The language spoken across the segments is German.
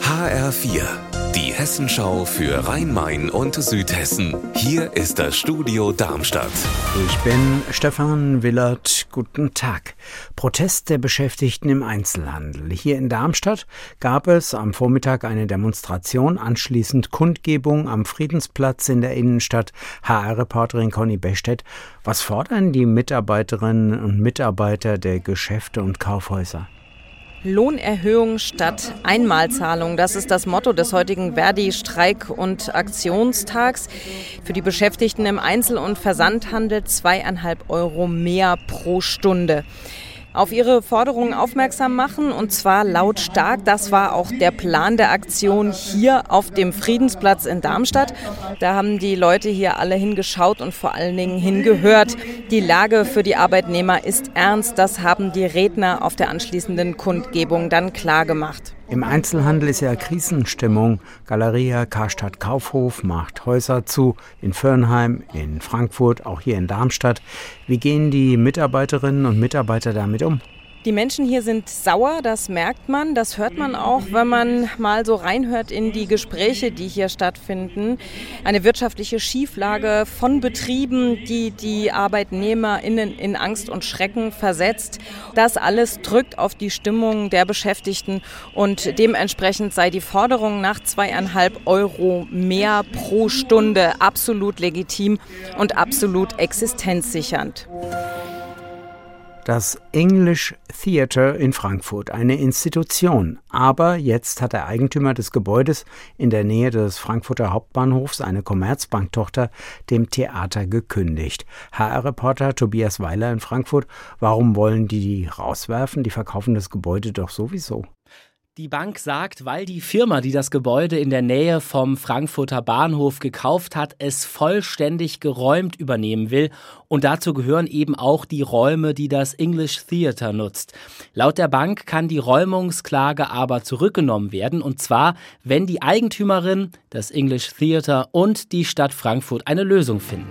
HR4, die Hessenschau für Rhein-Main und Südhessen. Hier ist das Studio Darmstadt. Ich bin Stefan Willert. Guten Tag. Protest der Beschäftigten im Einzelhandel. Hier in Darmstadt gab es am Vormittag eine Demonstration, anschließend Kundgebung am Friedensplatz in der Innenstadt. HR-Reporterin Conny Bestedt. Was fordern die Mitarbeiterinnen und Mitarbeiter der Geschäfte und Kaufhäuser? Lohnerhöhung statt Einmalzahlung. Das ist das Motto des heutigen Verdi-Streik- und Aktionstags. Für die Beschäftigten im Einzel- und Versandhandel zweieinhalb Euro mehr pro Stunde auf ihre Forderungen aufmerksam machen und zwar lautstark. Das war auch der Plan der Aktion hier auf dem Friedensplatz in Darmstadt. Da haben die Leute hier alle hingeschaut und vor allen Dingen hingehört. Die Lage für die Arbeitnehmer ist ernst. Das haben die Redner auf der anschließenden Kundgebung dann klar gemacht. Im Einzelhandel ist ja Krisenstimmung. Galeria Karstadt Kaufhof macht Häuser zu in Fürnheim, in Frankfurt, auch hier in Darmstadt. Wie gehen die Mitarbeiterinnen und Mitarbeiter damit um? Die Menschen hier sind sauer, das merkt man, das hört man auch, wenn man mal so reinhört in die Gespräche, die hier stattfinden. Eine wirtschaftliche Schieflage von Betrieben, die die ArbeitnehmerInnen in Angst und Schrecken versetzt. Das alles drückt auf die Stimmung der Beschäftigten und dementsprechend sei die Forderung nach zweieinhalb Euro mehr pro Stunde absolut legitim und absolut existenzsichernd das English Theatre in Frankfurt, eine Institution. Aber jetzt hat der Eigentümer des Gebäudes in der Nähe des Frankfurter Hauptbahnhofs, eine Commerzbanktochter, dem Theater gekündigt. HR-Reporter Tobias Weiler in Frankfurt, warum wollen die die rauswerfen? Die verkaufen das Gebäude doch sowieso. Die Bank sagt, weil die Firma, die das Gebäude in der Nähe vom Frankfurter Bahnhof gekauft hat, es vollständig geräumt übernehmen will. Und dazu gehören eben auch die Räume, die das English Theatre nutzt. Laut der Bank kann die Räumungsklage aber zurückgenommen werden. Und zwar, wenn die Eigentümerin, das English Theatre und die Stadt Frankfurt eine Lösung finden.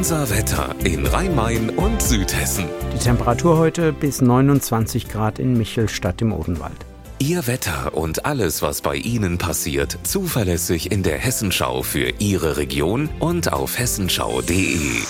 Unser Wetter in Rhein-Main und Südhessen. Die Temperatur heute bis 29 Grad in Michelstadt im Odenwald. Ihr Wetter und alles, was bei Ihnen passiert, zuverlässig in der Hessenschau für Ihre Region und auf hessenschau.de.